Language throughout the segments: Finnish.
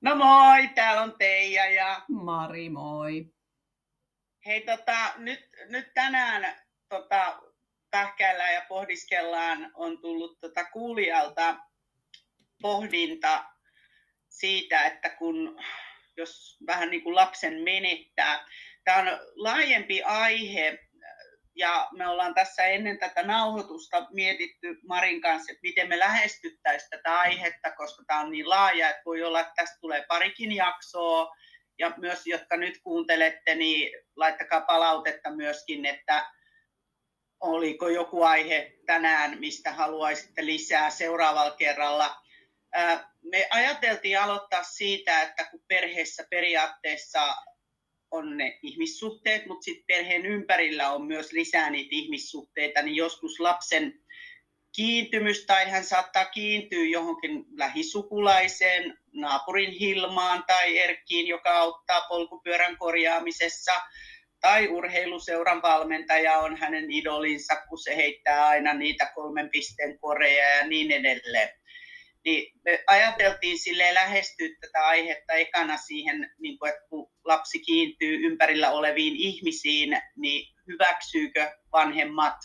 No moi, täällä on Teija ja... Mari, moi. Hei, tota, nyt, nyt tänään tota, pähkäillään ja pohdiskellaan, on tullut tota, kuulijalta pohdinta siitä, että kun jos vähän niin kuin lapsen menettää. Tämä on laajempi aihe, ja me ollaan tässä ennen tätä nauhoitusta mietitty Marin kanssa, että miten me lähestyttäisiin tätä aihetta, koska tämä on niin laaja, että voi olla, että tästä tulee parikin jaksoa. Ja myös, jotka nyt kuuntelette, niin laittakaa palautetta myöskin, että oliko joku aihe tänään, mistä haluaisitte lisää seuraavalla kerralla. Me ajateltiin aloittaa siitä, että kun perheessä periaatteessa on ne ihmissuhteet, mutta sitten perheen ympärillä on myös lisää niitä ihmissuhteita, niin joskus lapsen kiintymys tai hän saattaa kiintyä johonkin lähisukulaiseen, naapurin Hilmaan tai Erkkiin, joka auttaa polkupyörän korjaamisessa, tai urheiluseuran valmentaja on hänen idolinsa, kun se heittää aina niitä kolmen pisteen koreja ja niin edelleen niin me ajateltiin sille lähestyä tätä aihetta ekana siihen, niin kuin, että kun lapsi kiintyy ympärillä oleviin ihmisiin, niin hyväksyykö vanhemmat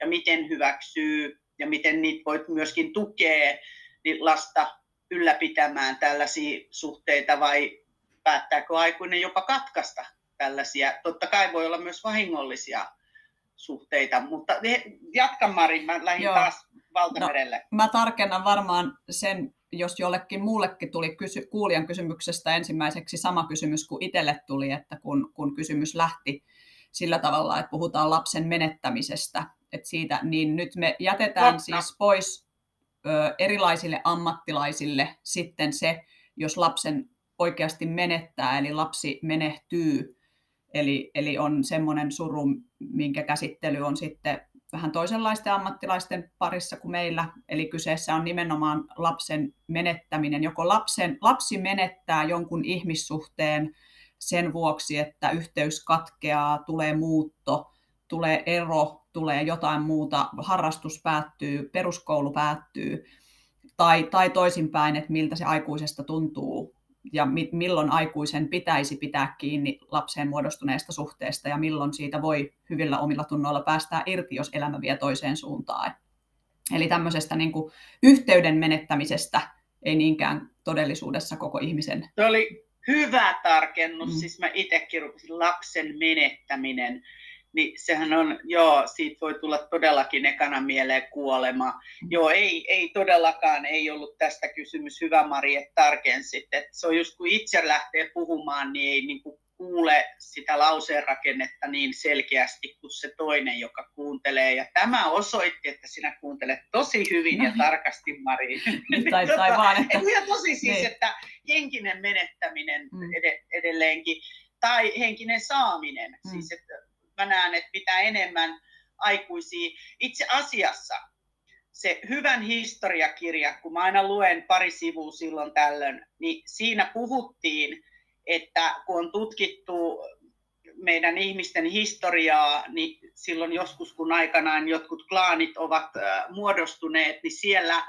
ja miten hyväksyy ja miten niitä voit myöskin tukea niin lasta ylläpitämään tällaisia suhteita vai päättääkö aikuinen jopa katkaista tällaisia. Totta kai voi olla myös vahingollisia suhteita, mutta jatka Mari, mä lähdin Joo. taas valtamerelle. No, mä tarkennan varmaan sen, jos jollekin muullekin tuli kysy- kuulijan kysymyksestä ensimmäiseksi sama kysymys kuin itselle tuli, että kun, kun kysymys lähti sillä tavalla, että puhutaan lapsen menettämisestä, että siitä, niin nyt me jätetään Totta. siis pois ö, erilaisille ammattilaisille sitten se, jos lapsen oikeasti menettää, eli lapsi menehtyy, eli, eli on semmoinen suru, minkä käsittely on sitten vähän toisenlaisten ammattilaisten parissa kuin meillä. Eli kyseessä on nimenomaan lapsen menettäminen. Joko lapsen, lapsi menettää jonkun ihmissuhteen sen vuoksi, että yhteys katkeaa, tulee muutto, tulee ero, tulee jotain muuta, harrastus päättyy, peruskoulu päättyy, tai, tai toisinpäin, että miltä se aikuisesta tuntuu ja mi- milloin aikuisen pitäisi pitää kiinni lapseen muodostuneesta suhteesta ja milloin siitä voi hyvillä omilla tunnoilla päästää irti, jos elämä vie toiseen suuntaan. Eli tämmöisestä niin kuin yhteyden menettämisestä ei niinkään todellisuudessa koko ihmisen. Tuo oli hyvä tarkennus, mm. siis mä itsekin lapsen menettäminen niin sehän on, joo, siitä voi tulla todellakin ekana mieleen kuolema. Mm. Joo, ei, ei todellakaan, ei ollut tästä kysymys. Hyvä Mari, että tarkensit. Että se on just kun itse lähtee puhumaan, niin ei niin kuin kuule sitä lauseen rakennetta niin selkeästi kuin se toinen, joka kuuntelee. Ja tämä osoitti, että sinä kuuntelet tosi hyvin no. ja niin. tarkasti, Mari. Tai, tai tota, vaan, että... Ja tosi siis, niin. että henkinen menettäminen mm. ed- edelleenkin, tai henkinen saaminen. Mm. Siis, että mä näen, että mitä enemmän aikuisia. Itse asiassa se hyvän historiakirja, kun mä aina luen pari sivua silloin tällöin, niin siinä puhuttiin, että kun on tutkittu meidän ihmisten historiaa, niin silloin joskus kun aikanaan jotkut klaanit ovat muodostuneet, niin siellä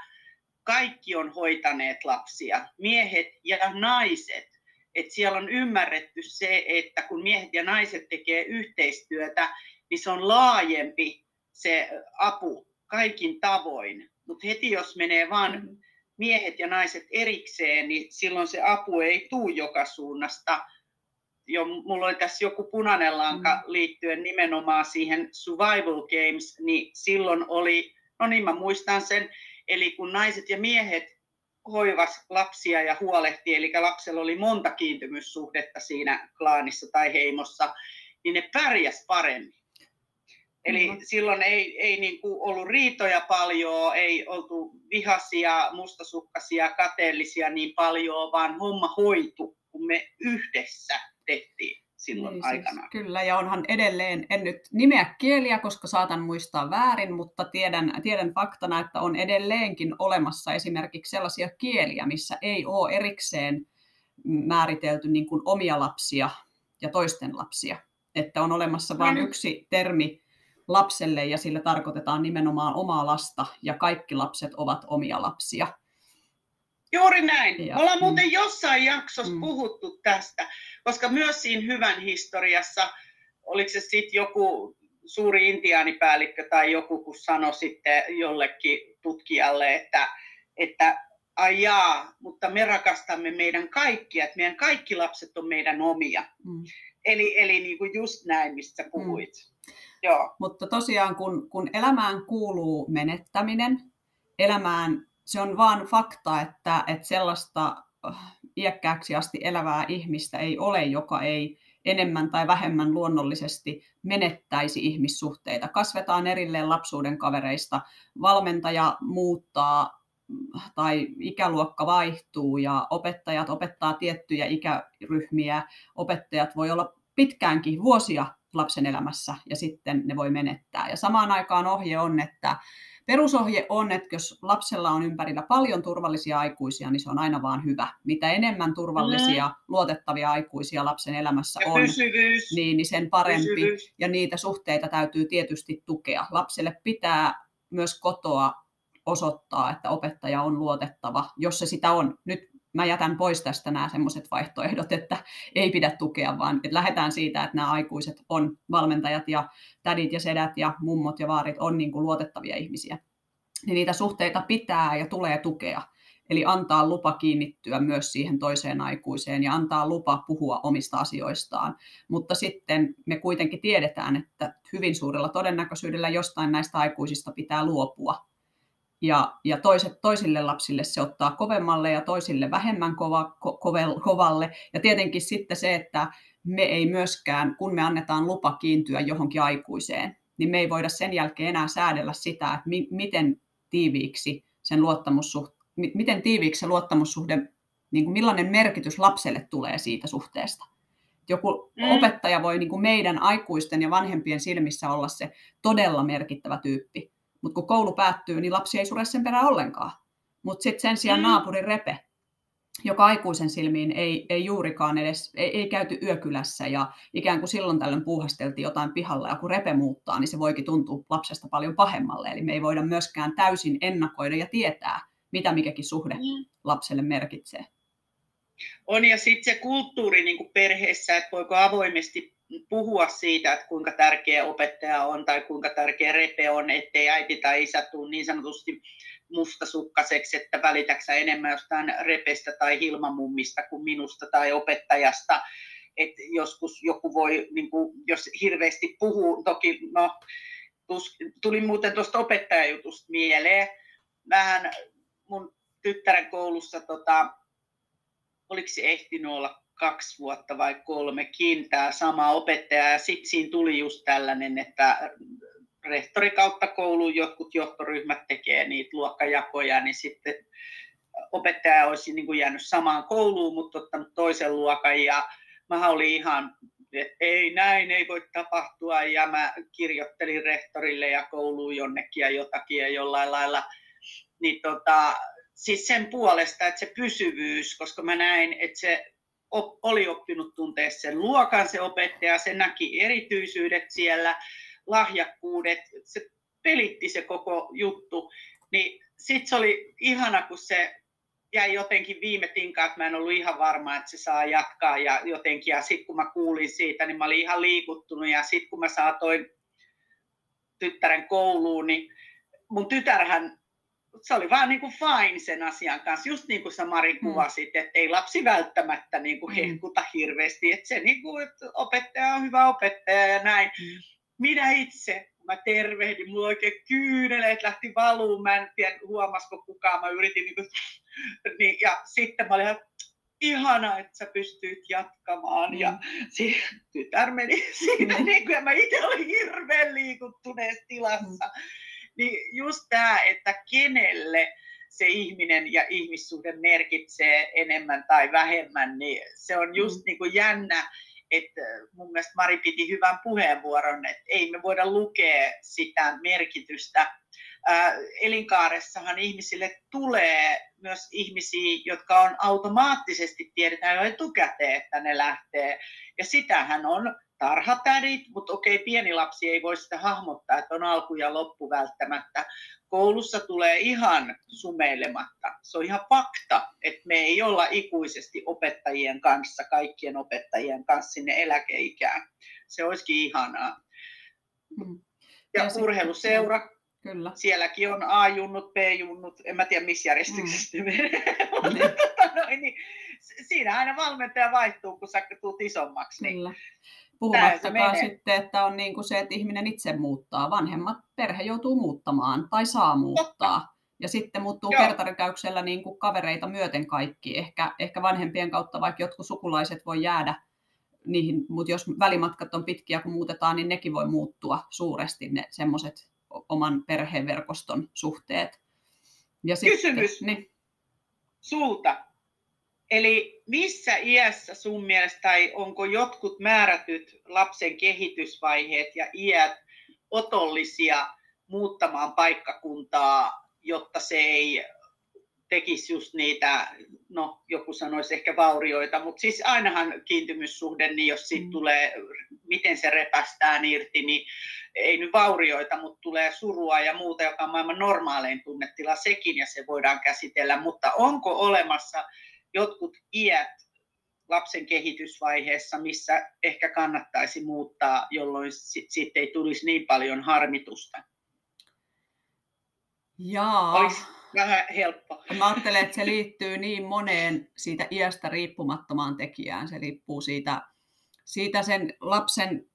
kaikki on hoitaneet lapsia, miehet ja naiset että siellä on ymmärretty se, että kun miehet ja naiset tekee yhteistyötä, niin se on laajempi se apu kaikin tavoin. Mutta heti jos menee vain mm. miehet ja naiset erikseen, niin silloin se apu ei tule joka suunnasta. Jo, mulla oli tässä joku punainen lanka mm. liittyen nimenomaan siihen survival games, niin silloin oli, no niin mä muistan sen, eli kun naiset ja miehet hoivas lapsia ja huolehti, eli lapsella oli monta kiintymyssuhdetta siinä klaanissa tai heimossa, niin ne pärjäs paremmin. Eli mm-hmm. silloin ei, ei niin kuin ollut riitoja paljon, ei oltu vihasia, mustasukkasia, kateellisia niin paljon, vaan homma hoitu, kun me yhdessä silloin aikana. Siis, kyllä, ja onhan edelleen, en nyt nimeä kieliä, koska saatan muistaa väärin, mutta tiedän, tiedän faktana, että on edelleenkin olemassa esimerkiksi sellaisia kieliä, missä ei ole erikseen määritelty niin kuin omia lapsia ja toisten lapsia. Että on olemassa vain yksi termi lapselle ja sillä tarkoitetaan nimenomaan omaa lasta ja kaikki lapset ovat omia lapsia. Juuri näin. Ja, Me ollaan muuten mm. jossain jaksossa mm. puhuttu tästä, koska myös siinä hyvän historiassa, oliko se sitten joku suuri intiaanipäällikkö tai joku, kun sanoi sitten jollekin tutkijalle, että, että ai jaa, mutta me rakastamme meidän kaikkia, että meidän kaikki lapset on meidän omia. Mm. Eli, eli niin kuin just näin, mistä sä puhuit. Mm. Joo. Mutta tosiaan, kun, kun elämään kuuluu menettäminen, elämään se on vaan fakta, että, että sellaista äh, iäkkääksi asti elävää ihmistä ei ole, joka ei enemmän tai vähemmän luonnollisesti menettäisi ihmissuhteita. Kasvetaan erilleen lapsuuden kavereista, valmentaja muuttaa tai ikäluokka vaihtuu ja opettajat opettaa tiettyjä ikäryhmiä. Opettajat voi olla pitkäänkin vuosia lapsen elämässä ja sitten ne voi menettää. Ja samaan aikaan ohje on, että Perusohje on, että jos lapsella on ympärillä paljon turvallisia aikuisia, niin se on aina vaan hyvä. Mitä enemmän turvallisia, mm. luotettavia aikuisia lapsen elämässä ja on, niin, niin sen parempi. Pysyvyys. Ja niitä suhteita täytyy tietysti tukea. Lapselle pitää myös kotoa osoittaa, että opettaja on luotettava, jos se sitä on. Nyt mä jätän pois tästä nämä semmoiset vaihtoehdot, että ei pidä tukea, vaan että lähdetään siitä, että nämä aikuiset on valmentajat ja tädit ja sedät ja mummot ja vaarit on niin kuin luotettavia ihmisiä. Niin niitä suhteita pitää ja tulee tukea. Eli antaa lupa kiinnittyä myös siihen toiseen aikuiseen ja antaa lupa puhua omista asioistaan. Mutta sitten me kuitenkin tiedetään, että hyvin suurella todennäköisyydellä jostain näistä aikuisista pitää luopua ja, ja toiset, toisille lapsille se ottaa kovemmalle ja toisille vähemmän kova, ko, kovel, kovalle. Ja tietenkin sitten se, että me ei myöskään, kun me annetaan lupa kiintyä johonkin aikuiseen, niin me ei voida sen jälkeen enää säädellä sitä, että mi, miten tiiviiksi sen luottamussuhde, miten tiiviiksi se luottamussuhde, niin kuin millainen merkitys lapselle tulee siitä suhteesta. Joku mm. opettaja voi niin kuin meidän aikuisten ja vanhempien silmissä olla se todella merkittävä tyyppi, mutta kun koulu päättyy, niin lapsi ei sure sen perään ollenkaan. Mutta sitten sen sijaan mm. naapurin repe, joka aikuisen silmiin ei, ei juurikaan edes, ei, ei käyty yökylässä ja ikään kuin silloin tällöin puuhasteltiin jotain pihalla ja kun repe muuttaa, niin se voikin tuntua lapsesta paljon pahemmalle. Eli me ei voida myöskään täysin ennakoida ja tietää, mitä mikäkin suhde mm. lapselle merkitsee. On ja sitten se kulttuuri niin kuin perheessä, että voiko avoimesti puhua siitä, että kuinka tärkeä opettaja on tai kuinka tärkeä repe on, ettei äiti tai isä tule niin sanotusti mustasukkaseksi, että välitäksä enemmän jostain repestä tai hilmamummista kuin minusta tai opettajasta. Et joskus joku voi, niin kuin, jos hirveästi puhuu, toki no, tuli muuten tuosta opettajajutusta mieleen. Vähän mun tyttären koulussa, tota, oliko se ehtinyt olla kaksi vuotta vai kolmekin tämä sama opettaja. Ja sitten siinä tuli just tällainen, että rehtori kautta koulun jotkut johtoryhmät tekee niitä luokkajakoja, niin sitten opettaja olisi niin kuin jäänyt samaan kouluun, mutta ottanut toisen luokan. Ja mä olin ihan, että ei näin, ei voi tapahtua. Ja mä kirjoittelin rehtorille ja kouluun jonnekin ja jotakin ja jollain lailla. Niin tota, siis sen puolesta, että se pysyvyys, koska mä näin, että se oli oppinut tuntea sen luokan se opettaja, se näki erityisyydet siellä, lahjakkuudet, se pelitti se koko juttu, niin sitten se oli ihana, kun se jäi jotenkin viime tinkaan, että mä en ollut ihan varma, että se saa jatkaa ja jotenkin, ja sitten kun mä kuulin siitä, niin mä olin ihan liikuttunut, ja sitten kun mä saatoin tyttären kouluun, niin mun tytärhän se oli vaan niin kuin fine sen asian kanssa, just niin kuin sä Mari mm. kuvasit, että ei lapsi välttämättä niin kuin mm. hehkuta hirveästi, että se niin kuin, että opettaja on hyvä opettaja ja näin. Mm. Minä itse, kun mä tervehdin, mulla oikein kyyneleet lähti valuun, mä en tiedä huomasiko kukaan, mä yritin niin kuin, niin, ja sitten mä olin ihan, ihana, että sä pystyit jatkamaan. Mm. Ja si- tytär meni siinä, mm. niin kuin, ja mä itse olin hirveän liikuttuneessa tilassa. Mm niin just tämä, että kenelle se ihminen ja ihmissuhde merkitsee enemmän tai vähemmän, niin se on just mm. niin kuin jännä, että mun mielestä Mari piti hyvän puheenvuoron, että ei me voida lukea sitä merkitystä. Ää, elinkaaressahan ihmisille tulee myös ihmisiä, jotka on automaattisesti tiedetään jo etukäteen, että ne lähtee. Ja sitähän on tarhatädit, mutta okei, pieni lapsi ei voi sitä hahmottaa, että on alku ja loppu välttämättä. Koulussa tulee ihan sumeilematta. Se on ihan fakta, että me ei olla ikuisesti opettajien kanssa, kaikkien opettajien kanssa sinne eläkeikään. Se olisikin ihanaa. Mm. Ja, ja urheiluseura, Kyllä. Sielläkin on A-junnut, B-junnut, en mä tiedä missä järjestyksessä mm. niin. niin, siinä aina valmentaja vaihtuu, kun sä tulet isommaksi. Niin Kyllä. Puhumattakaan sitten, että on niin kuin se, että ihminen itse muuttaa. Vanhemmat perhe joutuu muuttamaan tai saa muuttaa. Ja sitten muuttuu Joo. kertarikäyksellä niin kuin kavereita myöten kaikki. Ehkä, ehkä vanhempien kautta vaikka jotkut sukulaiset voi jäädä niihin, mutta jos välimatkat on pitkiä, kun muutetaan, niin nekin voi muuttua suuresti ne semmoiset oman perheverkoston suhteet. Ja Kysymys sitten, niin. sulta. Eli missä iässä sun mielestä, tai onko jotkut määrätyt lapsen kehitysvaiheet ja iät otollisia muuttamaan paikkakuntaa, jotta se ei tekisi just niitä, no joku sanoisi ehkä vaurioita, mutta siis ainahan kiintymyssuhde, niin jos siitä mm. tulee, miten se repästään irti, niin ei nyt vaurioita, mutta tulee surua ja muuta, joka on maailman normaalein tunnetila sekin, ja se voidaan käsitellä, mutta onko olemassa jotkut iät lapsen kehitysvaiheessa, missä ehkä kannattaisi muuttaa, jolloin sitten ei tulisi niin paljon harmitusta? Jaa. Olisi vähän helppo. Mä ajattelen, että se liittyy niin moneen siitä iästä riippumattomaan tekijään. Se riippuu siitä, siitä sen lapsen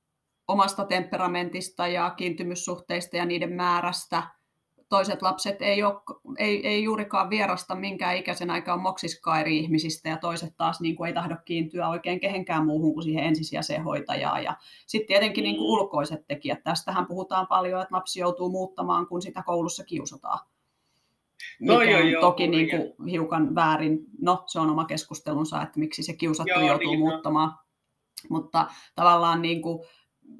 omasta temperamentista ja kiintymyssuhteista ja niiden määrästä – toiset lapset ei, ole, ei, ei juurikaan vierasta minkään ikäisen aikaan moksiskaan eri ihmisistä ja toiset taas niin kuin ei tahdo kiintyä oikein kehenkään muuhun kuin siihen ensisijaiseen hoitajaan. Ja sitten tietenkin niin kuin mm. ulkoiset tekijät. Tästähän puhutaan paljon, että lapsi joutuu muuttamaan, kun sitä koulussa kiusataan. Mikä on joo, joo, toki niin kuin hiukan väärin. No, se on oma keskustelunsa, että miksi se kiusattu joo, joutuu niin, muuttamaan. No. Mutta tavallaan niin kuin,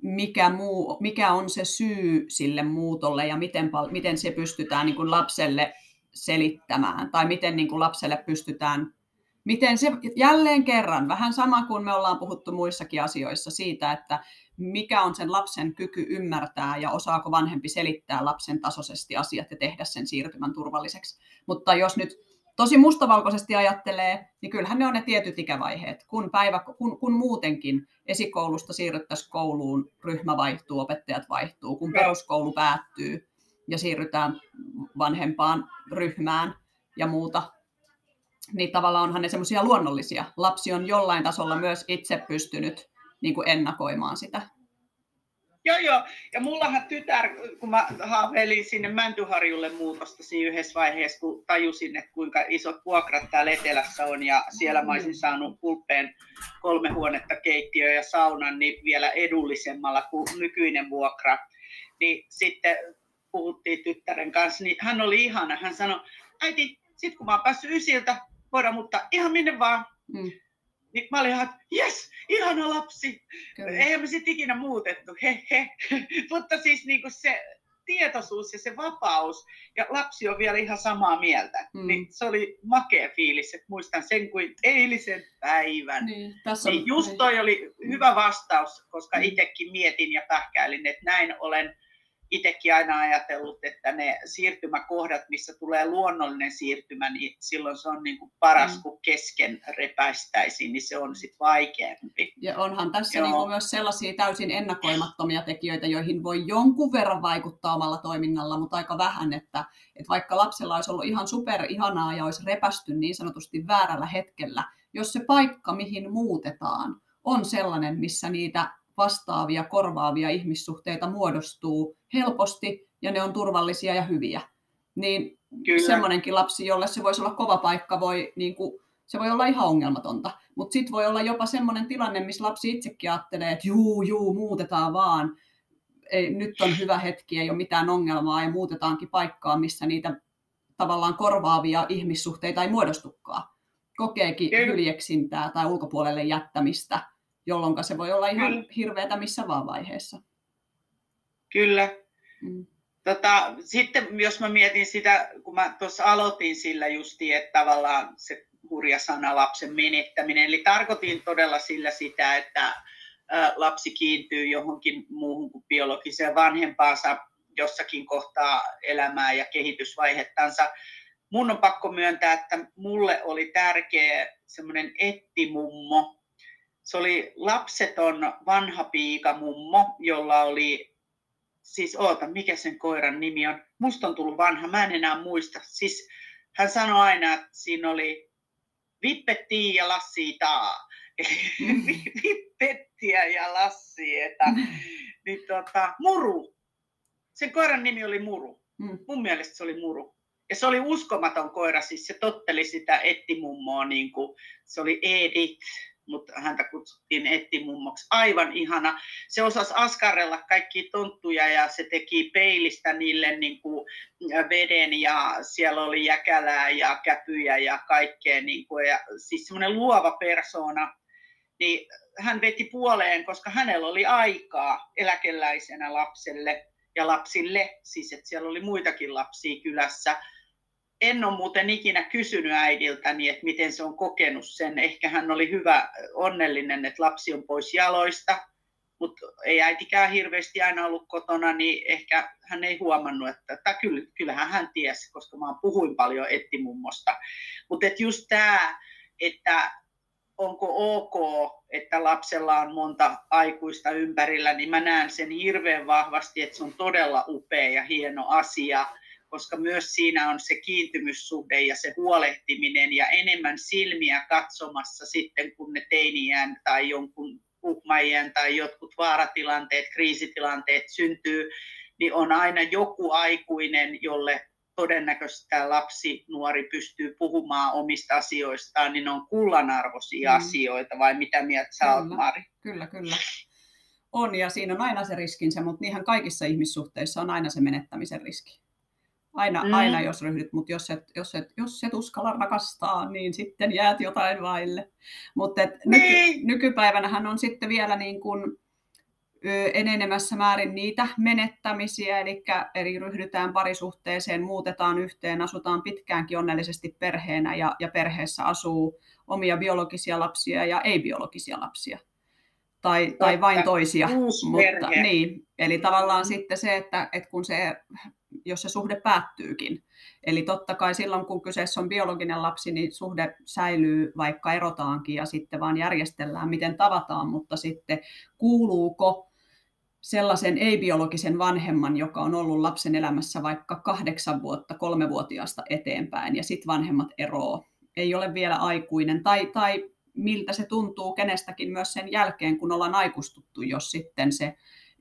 mikä, muu, mikä on se syy sille muutolle ja miten, miten se pystytään niin kuin lapselle selittämään tai miten niin kuin lapselle pystytään, miten se jälleen kerran, vähän sama kuin me ollaan puhuttu muissakin asioissa siitä, että mikä on sen lapsen kyky ymmärtää ja osaako vanhempi selittää lapsen tasoisesti asiat ja tehdä sen siirtymän turvalliseksi. Mutta jos nyt tosi mustavalkoisesti ajattelee, niin kyllähän ne on ne tietyt ikävaiheet. Kun, päivä, kun, kun muutenkin esikoulusta siirryttäisiin kouluun, ryhmä vaihtuu, opettajat vaihtuu, kun peruskoulu päättyy ja siirrytään vanhempaan ryhmään ja muuta, niin tavallaan onhan ne semmoisia luonnollisia. Lapsi on jollain tasolla myös itse pystynyt niin kuin ennakoimaan sitä. Joo, joo. Ja mullahan tytär, kun mä haaveilin sinne Mäntyharjulle muutosta siinä yhdessä vaiheessa, kun tajusin, että kuinka isot vuokrat täällä Etelässä on, ja siellä mä olisin saanut pulppeen kolme huonetta, keittiö ja saunan, niin vielä edullisemmalla kuin nykyinen vuokra. Niin sitten puhuttiin tyttären kanssa, niin hän oli ihana. Hän sanoi, äiti, sit kun mä oon päässyt ysiltä, voidaan muuttaa ihan minne vaan. Mm. Niin mä olin ihan, että jes, ihana lapsi. Kyllä. Eihän me sitten ikinä muutettu, he he. Mutta siis niin kuin se tietoisuus ja se vapaus, ja lapsi on vielä ihan samaa mieltä. Mm. Niin se oli makea fiilis, että muistan sen kuin eilisen päivän. Niin, tässä niin just toi oli hyvä vastaus, koska mm. itsekin mietin ja pähkäilin, että näin olen itsekin aina ajatellut, että ne siirtymäkohdat, missä tulee luonnollinen siirtymä, niin silloin se on niin kuin paras, mm. kun kesken repäistäisiin, niin se on sitten vaikeampi. Ja onhan tässä niin kuin myös sellaisia täysin ennakoimattomia tekijöitä, joihin voi jonkun verran vaikuttaa omalla toiminnalla, mutta aika vähän, että, että vaikka lapsella olisi ollut ihan super ihanaa ja olisi repästy niin sanotusti väärällä hetkellä, jos se paikka, mihin muutetaan, on sellainen, missä niitä vastaavia, korvaavia ihmissuhteita muodostuu helposti ja ne on turvallisia ja hyviä. Niin Kyllä. semmoinenkin lapsi, jolle se voisi olla kova paikka, voi, niin kuin, se voi olla ihan ongelmatonta. Mutta sitten voi olla jopa semmoinen tilanne, missä lapsi itsekin ajattelee, että juu, juu, muutetaan vaan. Ei, nyt on hyvä hetki, ei ole mitään ongelmaa ja muutetaankin paikkaa, missä niitä tavallaan korvaavia ihmissuhteita ei muodostukaan. Kokeekin hyljeksintää tai ulkopuolelle jättämistä jolloin se voi olla ihan Kyllä. hirveätä missä vaan vaiheessa. Kyllä. Mm. Tota, sitten jos mä mietin sitä, kun mä tuossa aloitin sillä justi, että tavallaan se hurja sana lapsen menettäminen, eli tarkoitin todella sillä sitä, että lapsi kiintyy johonkin muuhun kuin biologiseen vanhempaansa jossakin kohtaa elämää ja kehitysvaihettansa. Mun on pakko myöntää, että mulle oli tärkeä semmoinen ettimummo. Se oli lapseton vanha piikamummo, jolla oli, siis oota, mikä sen koiran nimi on? Musta on tullut vanha, mä en enää muista. Siis hän sanoi aina, että siinä oli Vippetti ja Lassi taa. Mm. Vippettiä ja Lassi, että, niin tota, Muru. Sen koiran nimi oli Muru. Mm. Mun mielestä se oli Muru. Ja se oli uskomaton koira, siis se totteli sitä ettimummoa, niin kuin, se oli Edith, mutta häntä kutsuttiin ettimummoksi. Aivan ihana. Se osasi askarrella kaikki tonttuja ja se teki peilistä niille niin kuin veden ja siellä oli jäkälää ja käpyjä ja kaikkea. Niin kuin, ja siis semmoinen luova persona. Niin hän veti puoleen, koska hänellä oli aikaa eläkeläisenä lapselle ja lapsille, siis että siellä oli muitakin lapsia kylässä en ole muuten ikinä kysynyt äidiltäni, että miten se on kokenut sen. Ehkä hän oli hyvä, onnellinen, että lapsi on pois jaloista, mutta ei äitikään hirveästi aina ollut kotona, niin ehkä hän ei huomannut, että, että kyllähän hän tiesi, koska mä puhuin paljon ettimummosta. Mutta et just tämä, että onko ok, että lapsella on monta aikuista ympärillä, niin mä näen sen hirveän vahvasti, että se on todella upea ja hieno asia koska myös siinä on se kiintymyssuhde ja se huolehtiminen ja enemmän silmiä katsomassa sitten, kun ne teiniään tai jonkun uhmajien tai jotkut vaaratilanteet, kriisitilanteet syntyy, niin on aina joku aikuinen, jolle todennäköisesti tämä lapsi, nuori pystyy puhumaan omista asioistaan, niin ne on kullanarvoisia mm. asioita, vai mitä mieltä sä olet, Mari? Kyllä, kyllä. On, ja siinä on aina se riskinsä, mutta niinhän kaikissa ihmissuhteissa on aina se menettämisen riski. Aina, mm. aina jos ryhdyt, mutta jos et, jos, et, jos et uskalla rakastaa, niin sitten jäät jotain vaille. Mutta niin. nyky, nykypäivänähän on sitten vielä niin kuin, enenemässä määrin niitä menettämisiä, eli, eli ryhdytään parisuhteeseen, muutetaan yhteen, asutaan pitkäänkin onnellisesti perheenä ja, ja perheessä asuu omia biologisia lapsia ja ei-biologisia lapsia. Tai, tai vain toisia. mutta, niin, eli tavallaan mm. sitten se, että, että kun se jos se suhde päättyykin. Eli totta kai silloin, kun kyseessä on biologinen lapsi, niin suhde säilyy, vaikka erotaankin ja sitten vaan järjestellään, miten tavataan, mutta sitten kuuluuko sellaisen ei-biologisen vanhemman, joka on ollut lapsen elämässä vaikka kahdeksan vuotta, kolmevuotiaasta eteenpäin, ja sitten vanhemmat eroo, ei ole vielä aikuinen, tai, tai miltä se tuntuu kenestäkin myös sen jälkeen, kun ollaan aikuistuttu, jos sitten se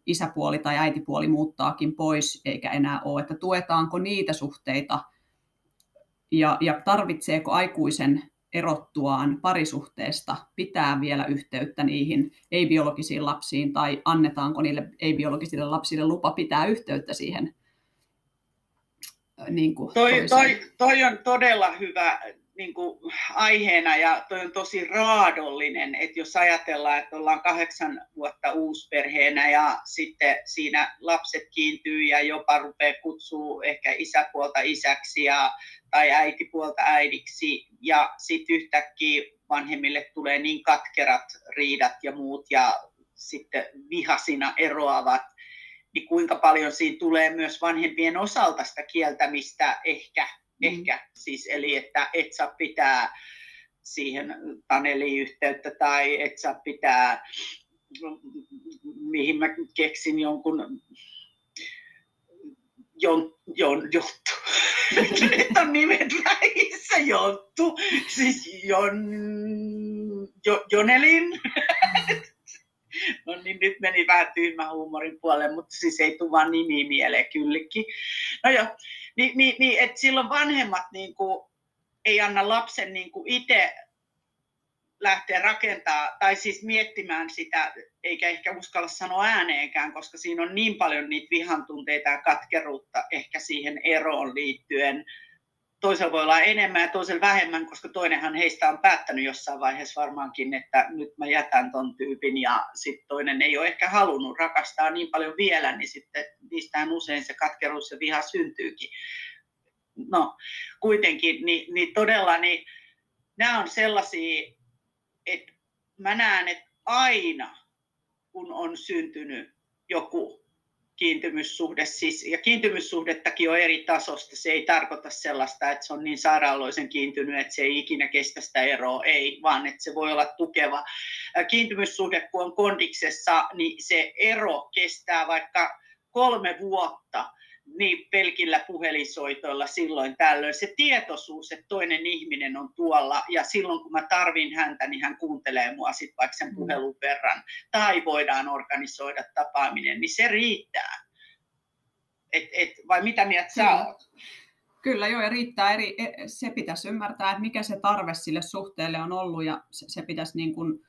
isäpuoli tai äitipuoli muuttaakin pois, eikä enää ole, että tuetaanko niitä suhteita ja, ja tarvitseeko aikuisen erottuaan parisuhteesta pitää vielä yhteyttä niihin ei-biologisiin lapsiin tai annetaanko niille ei-biologisille lapsille lupa pitää yhteyttä siihen niin kuin toi, toi, toi on todella hyvä niin kuin aiheena ja toi on tosi raadollinen, että jos ajatellaan, että ollaan kahdeksan vuotta uusperheenä ja sitten siinä lapset kiintyy ja jopa rupeaa kutsuu ehkä isäpuolta isäksi ja, tai äitipuolta äidiksi ja sitten yhtäkkiä vanhemmille tulee niin katkerat riidat ja muut ja sitten vihasina eroavat, niin kuinka paljon siinä tulee myös vanhempien osalta sitä kieltämistä ehkä. Ehkä siis, eli että et saa pitää siihen Taneli-yhteyttä tai et saa pitää, mihin mä keksin jonkun jon, jon, jonttu. Nyt on nimet vähissä, jonttu. Siis jon, jo, Jonelin. No niin, nyt meni vähän tyhmä huumorin puolelle, mutta siis ei tule vaan nimi mieleen kyllikin. No joo, niin, niin, niin että silloin vanhemmat niin kuin, ei anna lapsen niin kuin itse lähteä rakentaa tai siis miettimään sitä, eikä ehkä uskalla sanoa ääneenkään, koska siinä on niin paljon niitä vihantunteita ja katkeruutta ehkä siihen eroon liittyen, toisella voi olla enemmän ja toisella vähemmän, koska toinenhan heistä on päättänyt jossain vaiheessa varmaankin, että nyt mä jätän ton tyypin ja sitten toinen ei ole ehkä halunnut rakastaa niin paljon vielä, niin sitten niistähän usein se katkeruus ja viha syntyykin. No kuitenkin, niin, niin todella niin nämä on sellaisia, että mä näen, että aina kun on syntynyt joku kiintymyssuhde. Siis, ja kiintymyssuhdettakin on eri tasosta. Se ei tarkoita sellaista, että se on niin sairaaloisen kiintynyt, että se ei ikinä kestä sitä eroa. Ei, vaan että se voi olla tukeva. Kiintymyssuhde, kun on kondiksessa, niin se ero kestää vaikka kolme vuotta niin pelkillä puhelinsoitoilla silloin tällöin. Se tietoisuus, että toinen ihminen on tuolla ja silloin kun mä tarvin häntä, niin hän kuuntelee mua sitten vaikka sen mm. puhelun verran. Tai voidaan organisoida tapaaminen, niin se riittää. Et, et, vai mitä mieltä sä Kyllä. oot? Kyllä joo, ja riittää eri, e, se pitäisi ymmärtää, että mikä se tarve sille suhteelle on ollut, ja se, se pitäisi niin kuin,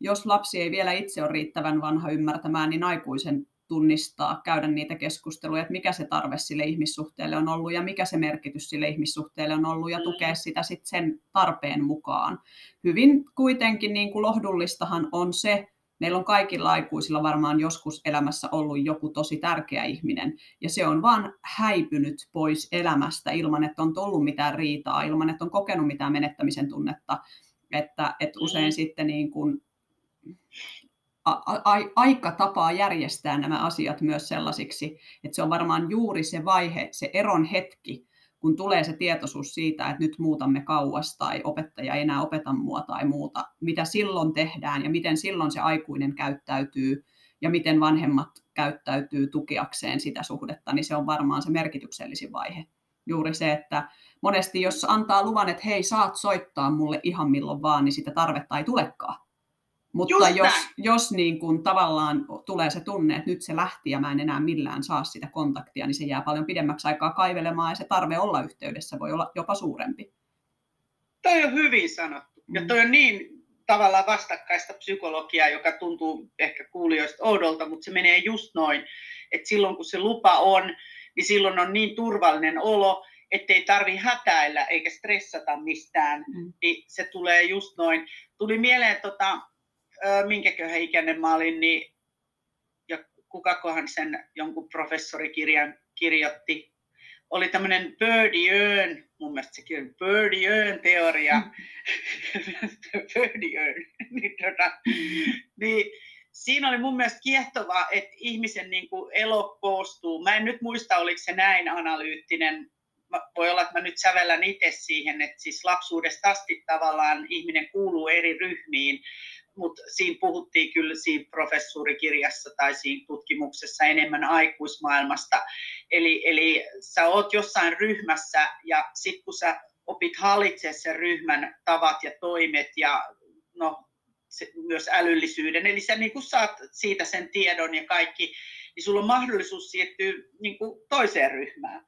jos lapsi ei vielä itse ole riittävän vanha ymmärtämään, niin aikuisen tunnistaa, käydä niitä keskusteluja, että mikä se tarve sille ihmissuhteelle on ollut ja mikä se merkitys sille ihmissuhteelle on ollut ja mm. tukea sitä sitten sen tarpeen mukaan. Hyvin kuitenkin niin kuin lohdullistahan on se, meillä on kaikilla aikuisilla varmaan joskus elämässä ollut joku tosi tärkeä ihminen, ja se on vaan häipynyt pois elämästä ilman, että on tullut mitään riitaa, ilman, että on kokenut mitään menettämisen tunnetta, että, että usein mm. sitten niin kuin aika tapaa järjestää nämä asiat myös sellaisiksi, että se on varmaan juuri se vaihe, se eron hetki, kun tulee se tietoisuus siitä, että nyt muutamme kauas tai opettaja ei enää opeta mua tai muuta, mitä silloin tehdään ja miten silloin se aikuinen käyttäytyy ja miten vanhemmat käyttäytyy tukiakseen sitä suhdetta, niin se on varmaan se merkityksellisin vaihe. Juuri se, että monesti jos antaa luvan, että hei, saat soittaa mulle ihan milloin vaan, niin sitä tarvetta ei tulekaan mutta jos, jos niin kuin tavallaan tulee se tunne, että nyt se lähti ja mä en enää millään saa sitä kontaktia, niin se jää paljon pidemmäksi aikaa kaivelemaan ja se tarve olla yhteydessä voi olla jopa suurempi. Toi on hyvin sanottu. Mm. Ja toi on niin tavallaan vastakkaista psykologiaa, joka tuntuu ehkä kuulijoista oudolta, mutta se menee just noin, että silloin kun se lupa on, niin silloin on niin turvallinen olo, ettei tarvi hätäillä eikä stressata mistään, mm. niin se tulee just noin. Tuli mieleen tota, minkäköhän ikäinen mä olin, niin ja kukakohan sen jonkun professorikirjan kirjoitti, oli tämmöinen Bourdieu'n, mun mielestä se kirja, Bourdieu'n teoria, Bourdieu, niin, tota, niin siinä oli mun mielestä kiehtovaa, että ihmisen niin kuin elo koostuu. Mä en nyt muista, oliko se näin analyyttinen. Voi olla, että mä nyt sävellän itse siihen, että siis lapsuudesta asti tavallaan ihminen kuuluu eri ryhmiin mutta siinä puhuttiin kyllä siinä professuurikirjassa tai siinä tutkimuksessa enemmän aikuismaailmasta. Eli, eli sä oot jossain ryhmässä ja sitten kun sä opit hallitsemaan sen ryhmän tavat ja toimet ja no, myös älyllisyyden, eli sä niin saat siitä sen tiedon ja kaikki, niin sulla on mahdollisuus siirtyä niin kuin toiseen ryhmään,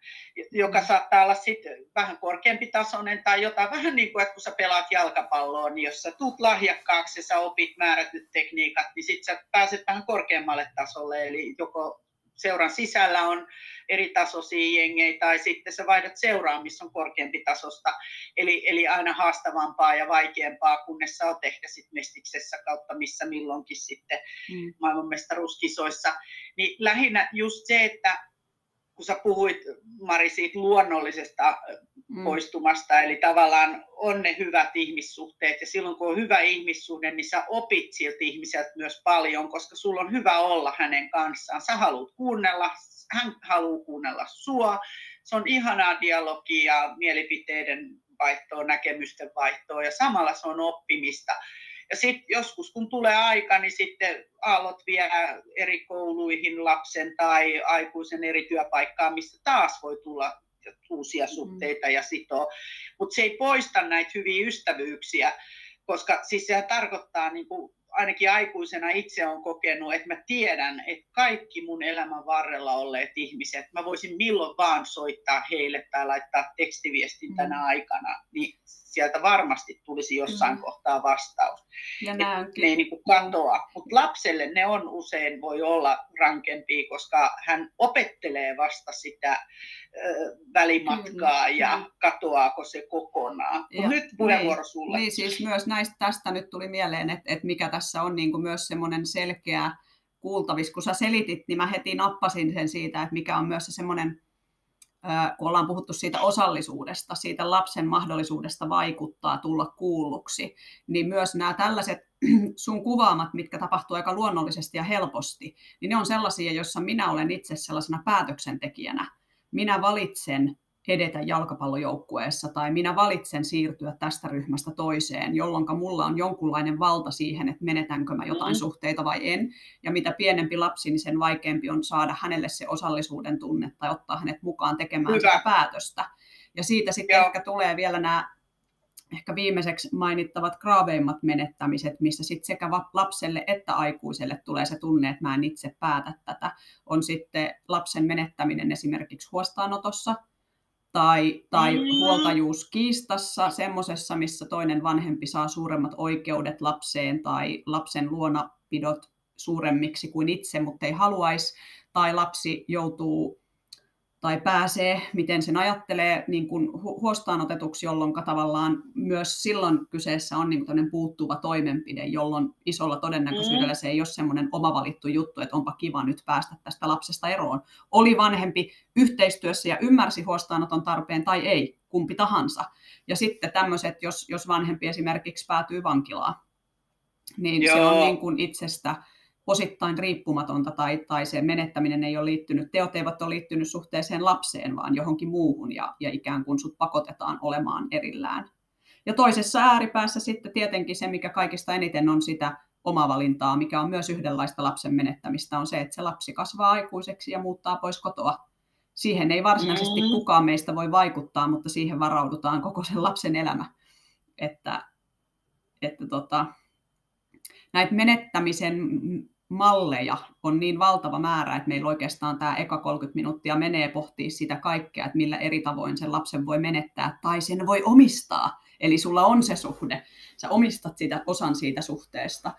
joka mm. saattaa olla sitten vähän korkeampi tasoinen tai jotain. Vähän niin kuin, että kun sä pelaat jalkapalloa, niin jos sä tuut lahjakkaaksi ja sä opit määrätyt tekniikat, niin sitten sä pääset vähän korkeammalle tasolle, eli joko seuran sisällä on eri tasoisia jengejä, tai sitten sä vaihdat seuraa, missä on korkeampi tasosta, eli, eli aina haastavampaa ja vaikeampaa, kunnes sä oot ehkä sitten mestiksessä kautta missä milloinkin sitten mm. maailmanmestaruuskisoissa. Niin lähinnä just se, että kun sä puhuit Mari siitä luonnollisesta mm. poistumasta, eli tavallaan on ne hyvät ihmissuhteet, ja silloin kun on hyvä ihmissuhde, niin sä opit siltä ihmiseltä myös paljon, koska sulla on hyvä olla hänen kanssaan. Sä haluat kuunnella, hän haluaa kuunnella sua. Se on ihanaa dialogia, mielipiteiden vaihtoa, näkemysten vaihtoa, ja samalla se on oppimista. Ja sitten joskus kun tulee aika, niin sitten aallot vie eri kouluihin lapsen tai aikuisen eri työpaikkaan, missä taas voi tulla uusia mm. suhteita ja sitoo. Mutta se ei poista näitä hyviä ystävyyksiä, koska siis sehän tarkoittaa niin kuin ainakin aikuisena itse on kokenut, että mä tiedän, että kaikki mun elämän varrella olleet ihmiset, mä voisin milloin vaan soittaa heille tai laittaa tekstiviestin tänä mm. aikana, niin sieltä varmasti tulisi jossain mm. kohtaa vastaus. Ja ne ei niin kuin katoa, mutta lapselle ne on usein voi olla rankempia, koska hän opettelee vasta sitä ö, välimatkaa mm. ja katoaako se kokonaan. Ja, nyt puheenvuoro niin, sulle. Niin siis myös näistä tästä nyt tuli mieleen, että, että mikä tässä on niin kuin myös semmoinen selkeä kuultavis. Kun sä selitit, niin mä heti nappasin sen siitä, että mikä on myös se semmoinen kun ollaan puhuttu siitä osallisuudesta, siitä lapsen mahdollisuudesta vaikuttaa, tulla kuulluksi, niin myös nämä tällaiset sun kuvaamat, mitkä tapahtuu aika luonnollisesti ja helposti, niin ne on sellaisia, joissa minä olen itse sellaisena päätöksentekijänä. Minä valitsen edetä jalkapallojoukkueessa tai minä valitsen siirtyä tästä ryhmästä toiseen, jolloin mulla on jonkunlainen valta siihen, että menetänkö mä jotain mm. suhteita vai en. Ja mitä pienempi lapsi, niin sen vaikeampi on saada hänelle se osallisuuden tunne tai ottaa hänet mukaan tekemään Hyvä. sitä päätöstä. Ja siitä sitten Joo. ehkä tulee vielä nämä ehkä viimeiseksi mainittavat graaveimmat menettämiset, missä sitten sekä lapselle että aikuiselle tulee se tunne, että mä en itse päätä tätä, on sitten lapsen menettäminen esimerkiksi huostaanotossa, tai, tai mm. huoltajuuskiistassa, semmoisessa, missä toinen vanhempi saa suuremmat oikeudet lapseen tai lapsen luonapidot suuremmiksi kuin itse, mutta ei haluaisi, tai lapsi joutuu tai pääsee, miten sen ajattelee niin kuin huostaan otetuksi, jolloin tavallaan myös silloin kyseessä on niin kuin puuttuva toimenpide, jolloin isolla todennäköisyydellä se ei ole semmoinen oma valittu juttu, että onpa kiva nyt päästä tästä lapsesta eroon. Oli vanhempi yhteistyössä ja ymmärsi huostaanoton tarpeen tai ei, kumpi tahansa. Ja sitten tämmöiset, jos, jos vanhempi esimerkiksi päätyy vankilaan, niin Joo. se on niin kuin itsestä osittain riippumatonta tai, tai se menettäminen ei ole liittynyt, teot eivät ole liittynyt suhteeseen lapseen, vaan johonkin muuhun ja, ja ikään kuin sut pakotetaan olemaan erillään. Ja toisessa ääripäässä sitten tietenkin se, mikä kaikista eniten on sitä omavalintaa, mikä on myös yhdenlaista lapsen menettämistä, on se, että se lapsi kasvaa aikuiseksi ja muuttaa pois kotoa. Siihen ei varsinaisesti mm. kukaan meistä voi vaikuttaa, mutta siihen varaudutaan koko sen lapsen elämä. Että, että tota, näitä menettämisen malleja on niin valtava määrä, että meillä oikeastaan tämä eka 30 minuuttia menee pohtii sitä kaikkea, että millä eri tavoin sen lapsen voi menettää tai sen voi omistaa. Eli sulla on se suhde, sä omistat sitä, osan siitä suhteesta.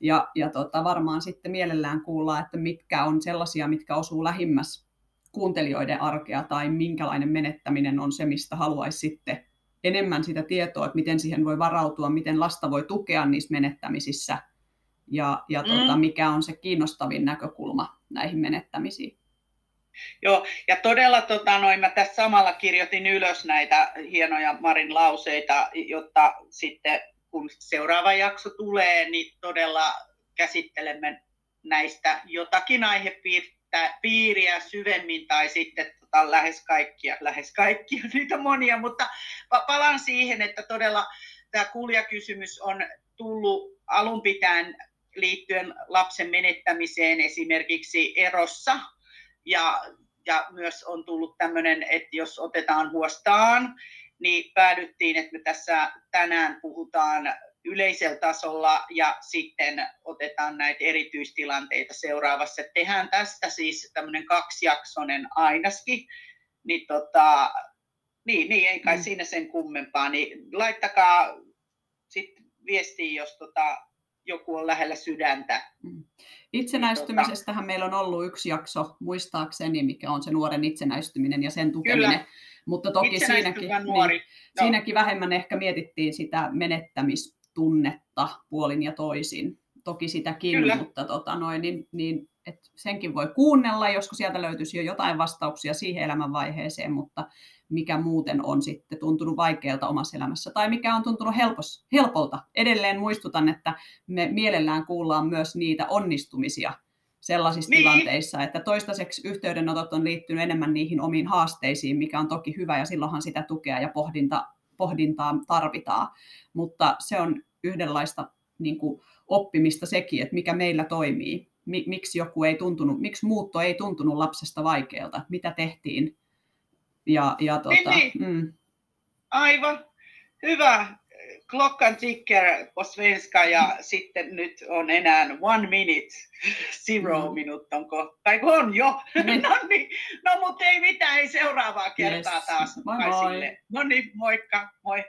Ja, ja tota, varmaan sitten mielellään kuulla, että mitkä on sellaisia, mitkä osuu lähimmäs kuuntelijoiden arkea tai minkälainen menettäminen on se, mistä haluaisi sitten enemmän sitä tietoa, että miten siihen voi varautua, miten lasta voi tukea niissä menettämisissä – ja, ja tuota, mm. mikä on se kiinnostavin näkökulma näihin menettämisiin. Joo, ja todella tota, noin, mä tässä samalla kirjoitin ylös näitä hienoja Marin lauseita, jotta sitten kun seuraava jakso tulee, niin todella käsittelemme näistä jotakin aihepiiriä syvemmin tai sitten tota, lähes kaikkia, lähes kaikkia, niitä monia, mutta palaan siihen, että todella tämä kuulijakysymys on tullut alun pitäen liittyen lapsen menettämiseen esimerkiksi erossa. Ja, ja myös on tullut tämmöinen, että jos otetaan huostaan, niin päädyttiin, että me tässä tänään puhutaan yleisellä tasolla ja sitten otetaan näitä erityistilanteita seuraavassa. Tehdään tästä siis tämmöinen kaksijaksoinen ainaskin, niin, tota, niin, niin ei kai mm. siinä sen kummempaa, niin laittakaa sitten viestiä, jos tota, joku on lähellä sydäntä. Mm. Itsenäistymisestähän meillä on ollut yksi jakso, muistaakseni, mikä on se nuoren itsenäistyminen ja sen tukeminen. Kyllä. Mutta toki siinäkin, nuori. Niin, siinäkin vähemmän ehkä mietittiin sitä menettämistunnetta puolin ja toisin. Toki sitäkin, Kyllä. mutta tota noin, niin, niin et senkin voi kuunnella, joskus sieltä löytyisi jo jotain vastauksia siihen elämänvaiheeseen, mutta mikä muuten on sitten tuntunut vaikealta omassa elämässä tai mikä on tuntunut helpos, helpolta. Edelleen muistutan, että me mielellään kuullaan myös niitä onnistumisia sellaisissa niin. tilanteissa, että toistaiseksi yhteydenotot on liittynyt enemmän niihin omiin haasteisiin, mikä on toki hyvä ja silloinhan sitä tukea ja pohdinta, pohdintaa tarvitaan, mutta se on yhdenlaista niin kuin, oppimista sekin, että mikä meillä toimii, miksi joku ei tuntunut, miksi muutto ei tuntunut lapsesta vaikealta, mitä tehtiin ja, ja tota, niin, niin. Mm. Aivan. Hyvä. Klockan ticker på svenska ja sitten nyt on enää one minute, zero mm. minute on kohta. Tai on jo. Niin. no, niin. no mutta ei mitään, ei seuraavaa kertaa yes. taas. Moi moi. No niin, moikka. Moi.